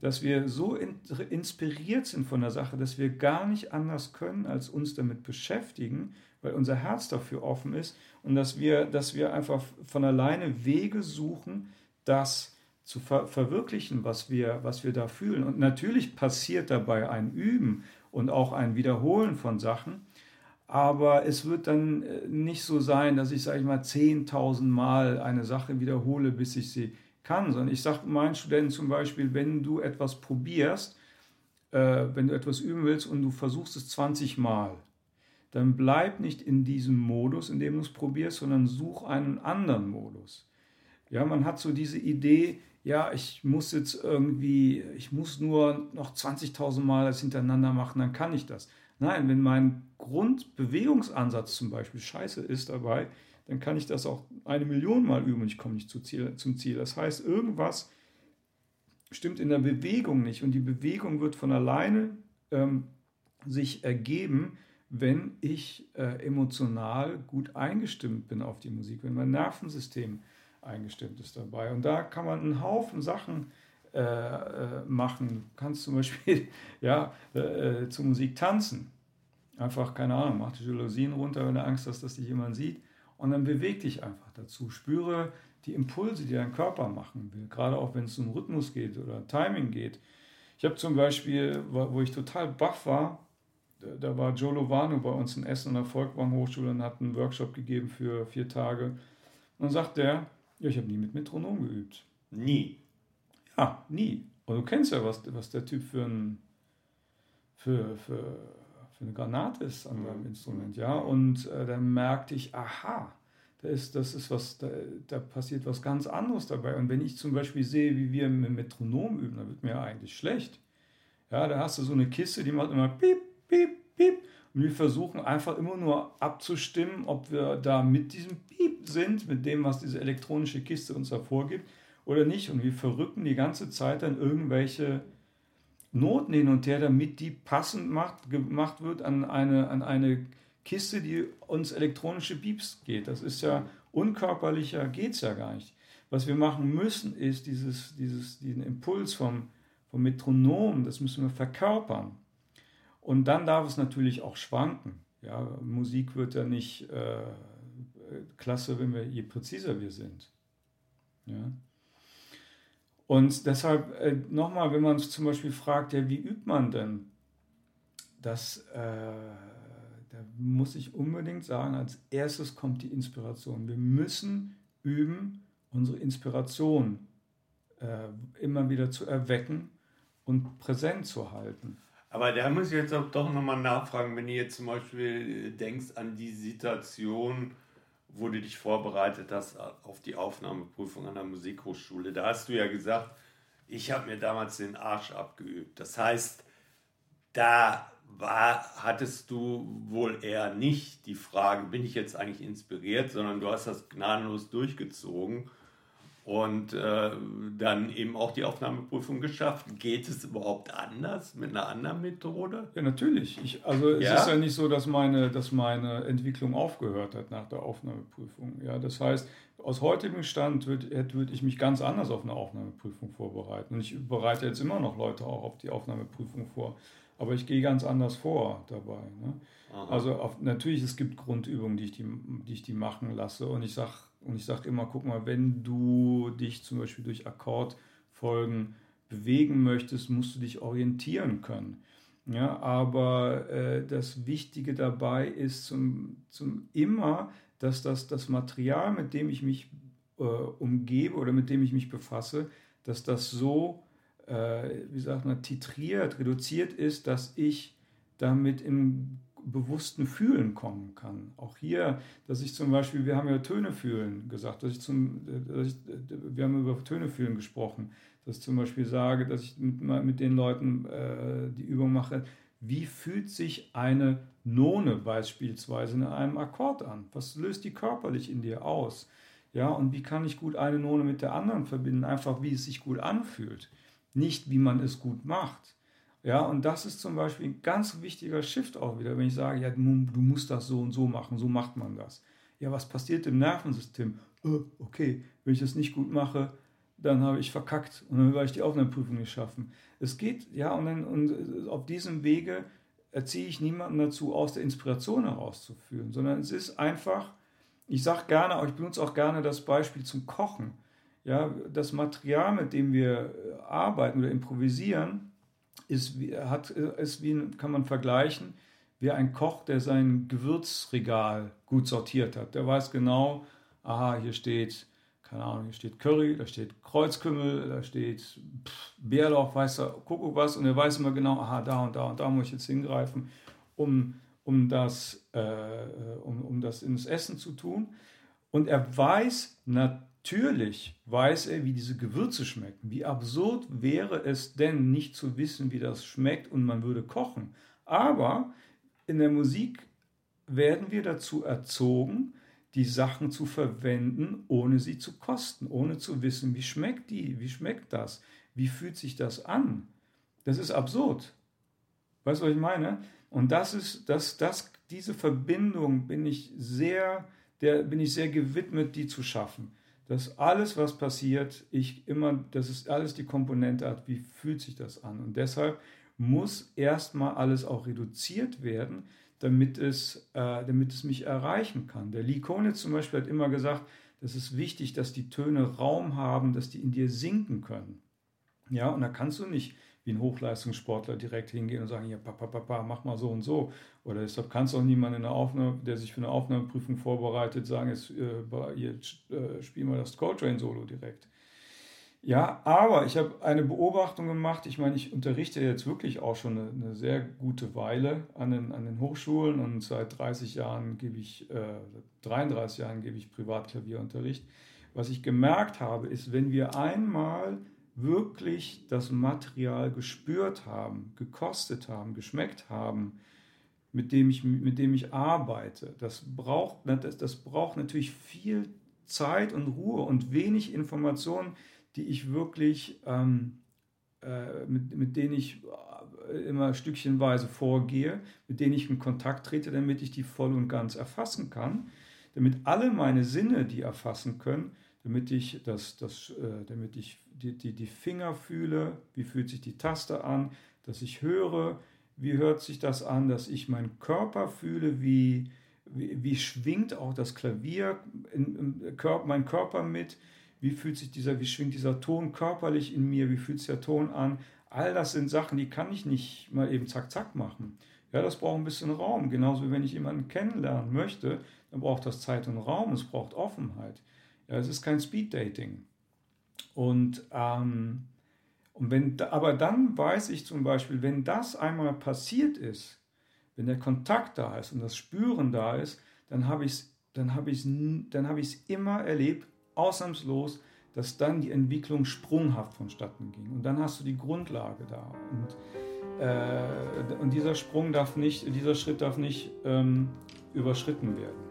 S1: Dass wir so inspiriert sind von der Sache, dass wir gar nicht anders können, als uns damit beschäftigen weil unser Herz dafür offen ist und dass wir, dass wir einfach von alleine Wege suchen, das zu ver verwirklichen, was wir, was wir da fühlen. Und natürlich passiert dabei ein Üben und auch ein Wiederholen von Sachen, aber es wird dann äh, nicht so sein, dass ich, sage ich mal, 10.000 Mal eine Sache wiederhole, bis ich sie kann, sondern ich sage meinen Studenten zum Beispiel, wenn du etwas probierst, äh, wenn du etwas üben willst und du versuchst es 20 Mal, dann bleib nicht in diesem Modus, in dem du es probierst, sondern such einen anderen Modus. Ja, man hat so diese Idee, ja, ich muss jetzt irgendwie, ich muss nur noch 20.000 Mal das hintereinander machen, dann kann ich das. Nein, wenn mein Grundbewegungsansatz zum Beispiel scheiße ist dabei, dann kann ich das auch eine Million Mal üben und ich komme nicht zum Ziel. Das heißt, irgendwas stimmt in der Bewegung nicht und die Bewegung wird von alleine ähm, sich ergeben, wenn ich äh, emotional gut eingestimmt bin auf die Musik, wenn mein Nervensystem eingestimmt ist dabei. Und da kann man einen Haufen Sachen äh, äh, machen. Du kannst zum Beispiel ja, äh, äh, zur Musik tanzen. Einfach, keine Ahnung, mach die Jalousien runter, wenn du Angst hast, dass dich jemand sieht. Und dann beweg dich einfach dazu. Spüre die Impulse, die dein Körper machen will. Gerade auch, wenn es um Rhythmus geht oder Timing geht. Ich habe zum Beispiel, wo ich total baff war, da war Joe Lovano bei uns in Essen an der Volkwang Hochschule und hat einen Workshop gegeben für vier Tage. Und dann sagt der, ja, ich habe nie mit Metronom geübt.
S2: Nie?
S1: Ja, nie. Und du kennst ja, was, was der Typ für, ein, für, für, für eine Granate ist an seinem mhm. Instrument. Ja? Und äh, dann merkte ich, aha, da ist, das ist was, da, da, passiert was ganz anderes dabei. Und wenn ich zum Beispiel sehe, wie wir mit Metronom üben, dann wird mir ja eigentlich schlecht. Ja, da hast du so eine Kiste, die macht immer piep, piep, piep. Und wir versuchen einfach immer nur abzustimmen, ob wir da mit diesem Piep sind, mit dem, was diese elektronische Kiste uns hervorgibt oder nicht. Und wir verrücken die ganze Zeit dann irgendwelche Noten hin und her, damit die passend macht, gemacht wird an eine, an eine Kiste, die uns elektronische Beeps geht. Das ist ja unkörperlicher, geht es ja gar nicht. Was wir machen müssen, ist dieses, dieses, diesen Impuls vom, vom Metronom, das müssen wir verkörpern. Und dann darf es natürlich auch schwanken. Ja, Musik wird ja nicht äh, klasse, wenn wir, je präziser wir sind. Ja. Und deshalb äh, nochmal, wenn man zum Beispiel fragt, ja, wie übt man denn? Das, äh, da muss ich unbedingt sagen, als erstes kommt die Inspiration. Wir müssen üben, unsere Inspiration äh, immer wieder zu erwecken und präsent zu halten.
S2: Aber da muss ich jetzt auch doch nochmal nachfragen, wenn du jetzt zum Beispiel denkst an die Situation, wo du dich vorbereitet hast auf die Aufnahmeprüfung an der Musikhochschule. Da hast du ja gesagt, ich habe mir damals den Arsch abgeübt. Das heißt, da war, hattest du wohl eher nicht die Frage, bin ich jetzt eigentlich inspiriert, sondern du hast das gnadenlos durchgezogen und äh, dann eben auch die Aufnahmeprüfung geschafft. Geht es überhaupt anders mit einer anderen Methode?
S1: Ja, natürlich. Ich, also es ja? ist ja nicht so, dass meine, dass meine Entwicklung aufgehört hat nach der Aufnahmeprüfung. Ja, das heißt, aus heutigem Stand würde würd ich mich ganz anders auf eine Aufnahmeprüfung vorbereiten. Und ich bereite jetzt immer noch Leute auch auf die Aufnahmeprüfung vor. Aber ich gehe ganz anders vor dabei. Ne? Also auf, natürlich, es gibt Grundübungen, die ich die, die ich die machen lasse. Und ich sage und ich sage immer, guck mal, wenn du dich zum Beispiel durch Akkordfolgen bewegen möchtest, musst du dich orientieren können. Ja, aber äh, das Wichtige dabei ist zum, zum immer, dass das, das Material, mit dem ich mich äh, umgebe oder mit dem ich mich befasse, dass das so, äh, wie sagt man, titriert, reduziert ist, dass ich damit im bewussten Fühlen kommen kann. Auch hier, dass ich zum Beispiel, wir haben ja Töne fühlen gesagt, dass ich zum, dass ich, wir haben über Töne fühlen gesprochen, dass ich zum Beispiel sage, dass ich mit, mit den Leuten äh, die Übung mache, wie fühlt sich eine None beispielsweise in einem Akkord an? Was löst die körperlich in dir aus? Ja, und wie kann ich gut eine None mit der anderen verbinden? Einfach, wie es sich gut anfühlt. Nicht, wie man es gut macht. Ja, und das ist zum Beispiel ein ganz wichtiger Shift auch wieder, wenn ich sage, ja, du, musst das so und so machen, so macht man das. Ja, was passiert im Nervensystem? Oh, okay, wenn ich das nicht gut mache, dann habe ich verkackt und dann werde ich die Aufnahmeprüfung nicht schaffen. Es geht, ja, und, dann, und auf diesem Wege erziehe ich niemanden dazu, aus der Inspiration herauszuführen, sondern es ist einfach, ich sage gerne, ich benutze auch gerne das Beispiel zum Kochen. Ja, das Material, mit dem wir arbeiten oder improvisieren, ist, hat, ist wie, kann man vergleichen, wie ein Koch, der sein Gewürzregal gut sortiert hat. Der weiß genau, aha, hier steht, keine Ahnung, hier steht Curry, da steht Kreuzkümmel, da steht pff, Bärlauch, weiß er, Kuckuck was, und er weiß immer genau, aha, da und da und da muss ich jetzt hingreifen, um, um, das, äh, um, um das ins Essen zu tun. Und er weiß natürlich, Natürlich weiß er, wie diese Gewürze schmecken. Wie absurd wäre es denn, nicht zu wissen, wie das schmeckt und man würde kochen. Aber in der Musik werden wir dazu erzogen, die Sachen zu verwenden, ohne sie zu kosten, ohne zu wissen, wie schmeckt die, wie schmeckt das, wie fühlt sich das an. Das ist absurd. Weißt du, was ich meine? Und das ist, das, das, diese Verbindung bin ich sehr, der bin ich sehr gewidmet, die zu schaffen dass alles, was passiert, ich immer, dass es alles die Komponente hat, wie fühlt sich das an. Und deshalb muss erstmal alles auch reduziert werden, damit es, äh, damit es mich erreichen kann. Der Lee Konitz zum Beispiel hat immer gesagt, das ist wichtig, dass die Töne Raum haben, dass die in dir sinken können. Ja, und da kannst du nicht wie ein Hochleistungssportler direkt hingehen und sagen, ja, papa, papa, mach mal so und so. Oder deshalb kannst du auch niemand in der Aufnahme, der sich für eine Aufnahmeprüfung vorbereitet, sagen, jetzt, äh, jetzt äh, spielen wir das Coltrane-Solo direkt. Ja, aber ich habe eine Beobachtung gemacht. Ich meine, ich unterrichte jetzt wirklich auch schon eine, eine, sehr gute Weile an den, an den Hochschulen und seit 30 Jahren gebe ich, äh, 33 Jahren gebe ich Privatklavierunterricht. Was ich gemerkt habe, ist, wenn wir einmal wirklich das Material gespürt haben, gekostet haben, geschmeckt haben, mit dem ich, mit dem ich arbeite. Das braucht, das, das braucht natürlich viel Zeit und Ruhe und wenig Informationen, die ich wirklich ähm, äh, mit, mit denen ich äh, immer stückchenweise vorgehe, mit denen ich in Kontakt trete, damit ich die voll und ganz erfassen kann, damit alle meine Sinne die erfassen können, damit ich, das, das, äh, damit ich die, die, die Finger fühle, wie fühlt sich die Taste an, dass ich höre, wie hört sich das an, dass ich meinen Körper fühle, wie, wie, wie schwingt auch das Klavier, in, in, Körper, mein Körper mit, wie fühlt sich dieser, wie schwingt dieser Ton körperlich in mir, wie fühlt sich der Ton an. All das sind Sachen, die kann ich nicht mal eben zack, zack machen. Ja, das braucht ein bisschen Raum. Genauso wie wenn ich jemanden kennenlernen möchte, dann braucht das Zeit und Raum, es braucht Offenheit. Ja, es ist kein Speed-Dating. Und, ähm, und wenn, aber dann weiß ich zum Beispiel, wenn das einmal passiert ist, wenn der Kontakt da ist und das Spüren da ist, dann habe ich es dann hab dann hab immer erlebt, ausnahmslos, dass dann die Entwicklung sprunghaft vonstatten ging. Und dann hast du die Grundlage da. Und, äh, und dieser Sprung darf nicht, dieser Schritt darf nicht ähm, überschritten werden.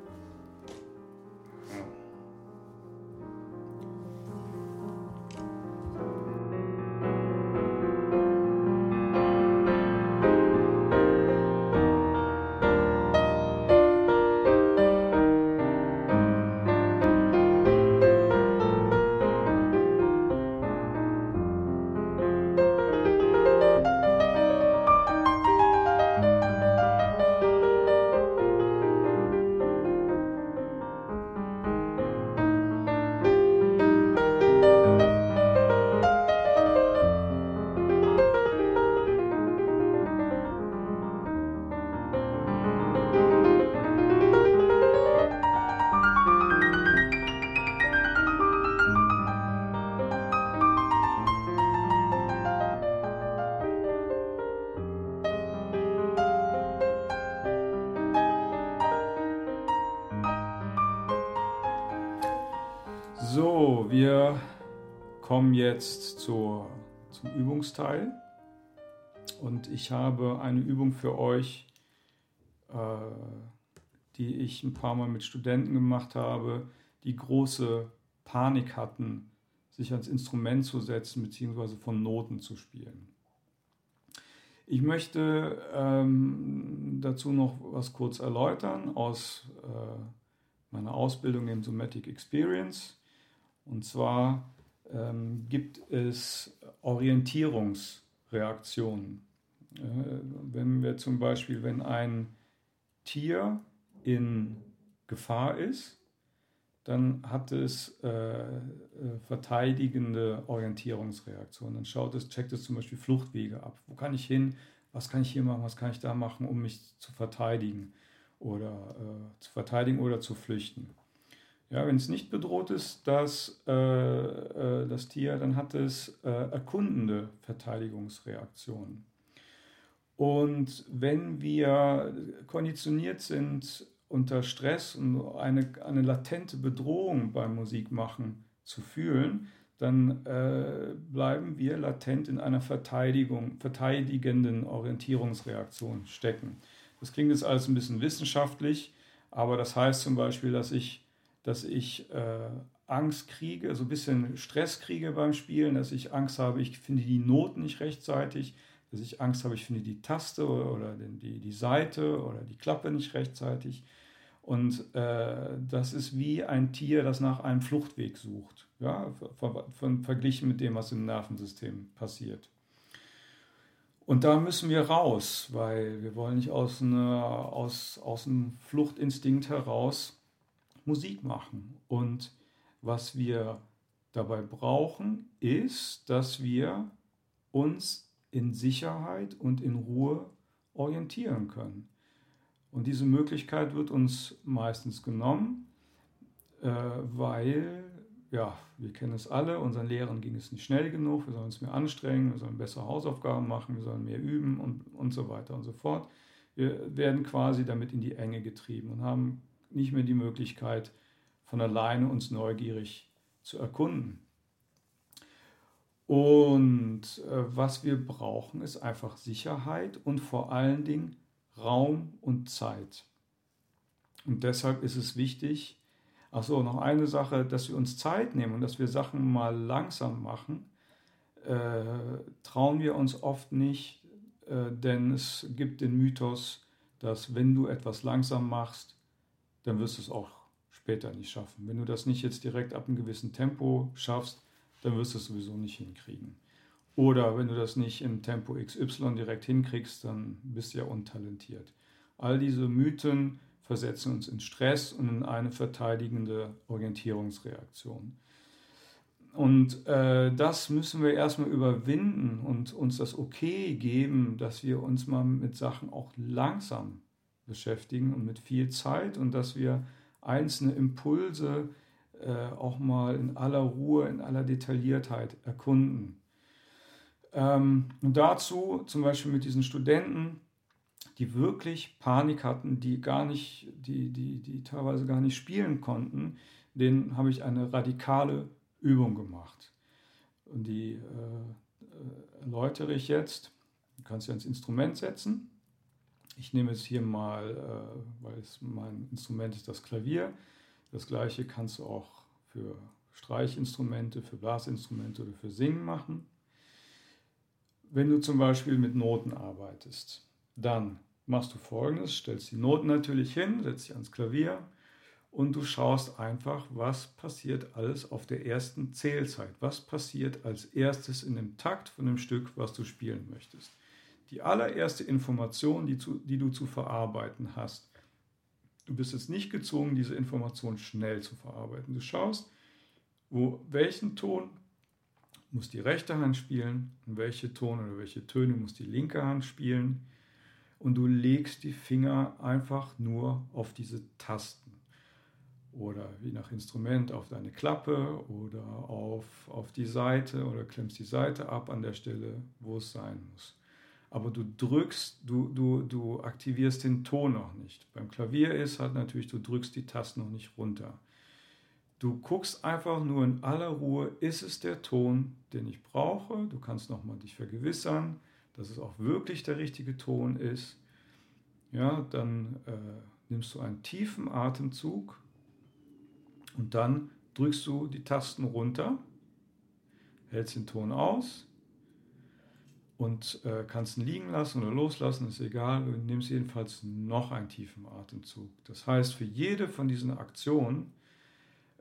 S1: Kommen jetzt zur, zum Übungsteil und ich habe eine Übung für euch, äh, die ich ein paar Mal mit Studenten gemacht habe, die große Panik hatten, sich ans Instrument zu setzen bzw. von Noten zu spielen. Ich möchte ähm, dazu noch was kurz erläutern aus äh, meiner Ausbildung im Somatic Experience. Und zwar ähm, gibt es Orientierungsreaktionen. Äh, wenn wir zum Beispiel, wenn ein Tier in Gefahr ist, dann hat es äh, äh, verteidigende Orientierungsreaktionen. Dann schaut es, checkt es zum Beispiel Fluchtwege ab. Wo kann ich hin? Was kann ich hier machen? Was kann ich da machen, um mich zu verteidigen oder äh, zu verteidigen oder zu flüchten? Ja, wenn es nicht bedroht ist, das, äh, äh, das Tier, dann hat es äh, erkundende Verteidigungsreaktionen. Und wenn wir konditioniert sind, unter Stress und eine, eine latente Bedrohung beim Musikmachen zu fühlen, dann äh, bleiben wir latent in einer Verteidigung, verteidigenden Orientierungsreaktion stecken. Das klingt jetzt alles ein bisschen wissenschaftlich, aber das heißt zum Beispiel, dass ich dass ich äh, Angst kriege, so ein bisschen Stress kriege beim Spielen, dass ich Angst habe, ich finde die Noten nicht rechtzeitig, dass ich Angst habe, ich finde die Taste oder, oder die, die Seite oder die Klappe nicht rechtzeitig. Und äh, das ist wie ein Tier, das nach einem Fluchtweg sucht, ja, ver ver verglichen mit dem, was im Nervensystem passiert. Und da müssen wir raus, weil wir wollen nicht aus, eine, aus, aus einem Fluchtinstinkt heraus Musik machen. Und was wir dabei brauchen, ist, dass wir uns in Sicherheit und in Ruhe orientieren können. Und diese Möglichkeit wird uns meistens genommen, äh, weil, ja, wir kennen es alle, unseren Lehrern ging es nicht schnell genug, wir sollen uns mehr anstrengen, wir sollen bessere Hausaufgaben machen, wir sollen mehr üben und, und so weiter und so fort. Wir werden quasi damit in die Enge getrieben und haben nicht mehr die Möglichkeit, von alleine uns neugierig zu erkunden. Und äh, was wir brauchen, ist einfach Sicherheit und vor allen Dingen Raum und Zeit. Und deshalb ist es wichtig, ach so, noch eine Sache, dass wir uns Zeit nehmen und dass wir Sachen mal langsam machen, äh, trauen wir uns oft nicht, äh, denn es gibt den Mythos, dass wenn du etwas langsam machst, dann wirst du es auch später nicht schaffen. Wenn du das nicht jetzt direkt ab einem gewissen Tempo schaffst, dann wirst du es sowieso nicht hinkriegen. Oder wenn du das nicht in Tempo XY direkt hinkriegst, dann bist du ja untalentiert. All diese Mythen versetzen uns in Stress und in eine verteidigende Orientierungsreaktion. Und äh, das müssen wir erstmal überwinden und uns das Okay geben, dass wir uns mal mit Sachen auch langsam beschäftigen und mit viel Zeit und dass wir einzelne Impulse äh, auch mal in aller Ruhe, in aller Detailliertheit erkunden. Ähm, und dazu zum Beispiel mit diesen Studenten, die wirklich Panik hatten, die gar nicht, die, die, die teilweise gar nicht spielen konnten, denen habe ich eine radikale Übung gemacht. Und die äh, äh, erläutere ich jetzt. Du kannst ja ins Instrument setzen. Ich nehme jetzt hier mal, äh, weil es mein Instrument ist, das Klavier. Das gleiche kannst du auch für Streichinstrumente, für Blasinstrumente oder für Singen machen. Wenn du zum Beispiel mit Noten arbeitest, dann machst du folgendes: stellst die Noten natürlich hin, setzt sie ans Klavier und du schaust einfach, was passiert alles auf der ersten Zählzeit. Was passiert als erstes in dem Takt von dem Stück, was du spielen möchtest. Die allererste Information, die, zu, die du zu verarbeiten hast. Du bist jetzt nicht gezwungen, diese Information schnell zu verarbeiten. Du schaust, wo, welchen Ton muss die rechte Hand spielen und welche Ton oder welche Töne muss die linke Hand spielen. Und du legst die Finger einfach nur auf diese Tasten oder je nach Instrument auf deine Klappe oder auf, auf die Seite oder klemmst die Seite ab an der Stelle, wo es sein muss. Aber du drückst, du, du, du aktivierst den Ton noch nicht. Beim Klavier ist halt natürlich, du drückst die Tasten noch nicht runter. Du guckst einfach nur in aller Ruhe, ist es der Ton, den ich brauche? Du kannst nochmal dich vergewissern, dass es auch wirklich der richtige Ton ist. Ja, dann äh, nimmst du einen tiefen Atemzug und dann drückst du die Tasten runter, hältst den Ton aus und äh, kannst ihn liegen lassen oder loslassen, ist egal. Du nimmst jedenfalls noch einen tiefen Atemzug. Das heißt, für jede von diesen Aktionen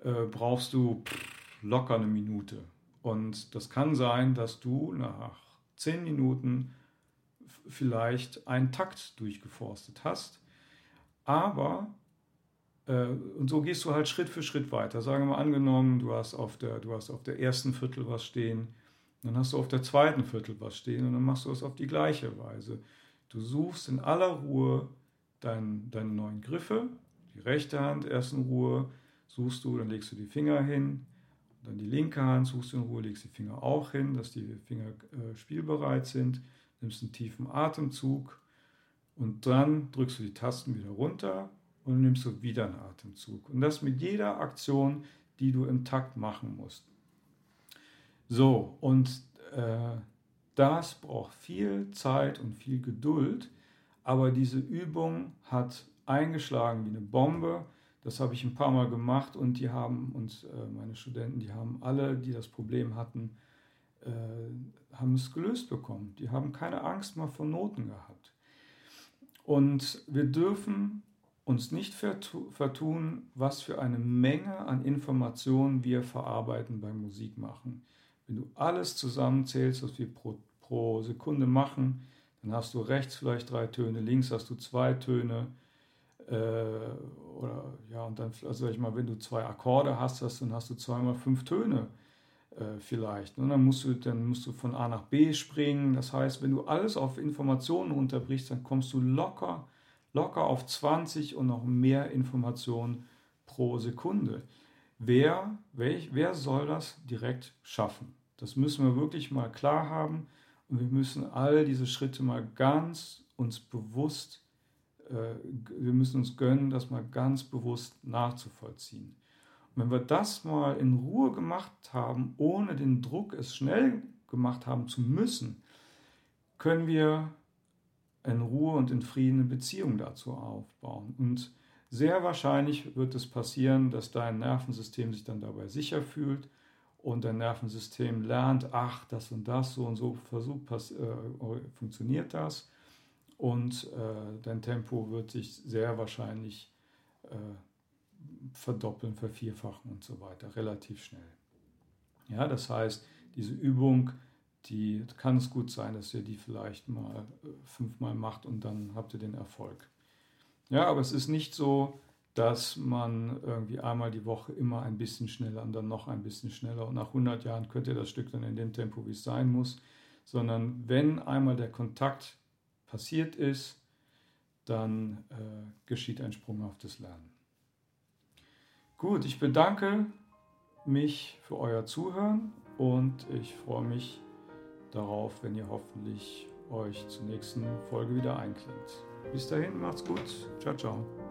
S1: äh, brauchst du pff, locker eine Minute. Und das kann sein, dass du nach zehn Minuten vielleicht einen Takt durchgeforstet hast. Aber äh, und so gehst du halt Schritt für Schritt weiter. Sagen wir mal angenommen, du hast auf der, du hast auf der ersten Viertel was stehen, dann hast du auf der zweiten Viertel was stehen und dann machst du es auf die gleiche Weise. Du suchst in aller Ruhe dein, deine neuen Griffe, die rechte Hand erst in Ruhe, suchst du, dann legst du die Finger hin, dann die linke Hand suchst du in Ruhe, legst die Finger auch hin, dass die Finger äh, spielbereit sind, nimmst einen tiefen Atemzug und dann drückst du die Tasten wieder runter und nimmst du wieder einen Atemzug. Und das mit jeder Aktion, die du im Takt machen musst. So, und äh, das braucht viel Zeit und viel Geduld, aber diese Übung hat eingeschlagen wie eine Bombe. Das habe ich ein paar Mal gemacht und die haben, und äh, meine Studenten, die haben alle, die das Problem hatten, äh, haben es gelöst bekommen. Die haben keine Angst mehr vor Noten gehabt. Und wir dürfen uns nicht vertun, was für eine Menge an Informationen wir verarbeiten beim Musikmachen. Wenn du alles zusammenzählst, was wir pro, pro Sekunde machen, dann hast du rechts vielleicht drei Töne, links hast du zwei Töne. Äh, oder ja, und dann, also ich mal, wenn du zwei Akkorde hast, hast dann hast du zweimal fünf Töne äh, vielleicht. Und dann musst, du, dann musst du von A nach B springen. Das heißt, wenn du alles auf Informationen unterbrichst, dann kommst du locker locker auf 20 und noch mehr Informationen pro Sekunde. Wer, welch, wer soll das direkt schaffen? Das müssen wir wirklich mal klar haben und wir müssen all diese Schritte mal ganz uns bewusst, äh, wir müssen uns gönnen, das mal ganz bewusst nachzuvollziehen. Und wenn wir das mal in Ruhe gemacht haben, ohne den Druck, es schnell gemacht haben zu müssen, können wir in Ruhe und in Frieden eine Beziehung dazu aufbauen. Und sehr wahrscheinlich wird es passieren, dass dein Nervensystem sich dann dabei sicher fühlt und dein Nervensystem lernt, ach, das und das, so und so versuch, pass, äh, funktioniert das und äh, dein Tempo wird sich sehr wahrscheinlich äh, verdoppeln, vervierfachen und so weiter, relativ schnell. Ja, das heißt, diese Übung, die kann es gut sein, dass ihr die vielleicht mal äh, fünfmal macht und dann habt ihr den Erfolg. Ja, aber es ist nicht so, dass man irgendwie einmal die Woche immer ein bisschen schneller und dann noch ein bisschen schneller und nach 100 Jahren könnt ihr das Stück dann in dem Tempo, wie es sein muss, sondern wenn einmal der Kontakt passiert ist, dann äh, geschieht ein sprunghaftes Lernen. Gut, ich bedanke mich für euer Zuhören und ich freue mich darauf, wenn ihr hoffentlich euch zur nächsten Folge wieder einklingt. Bis dahin, macht's gut. Ciao, ciao.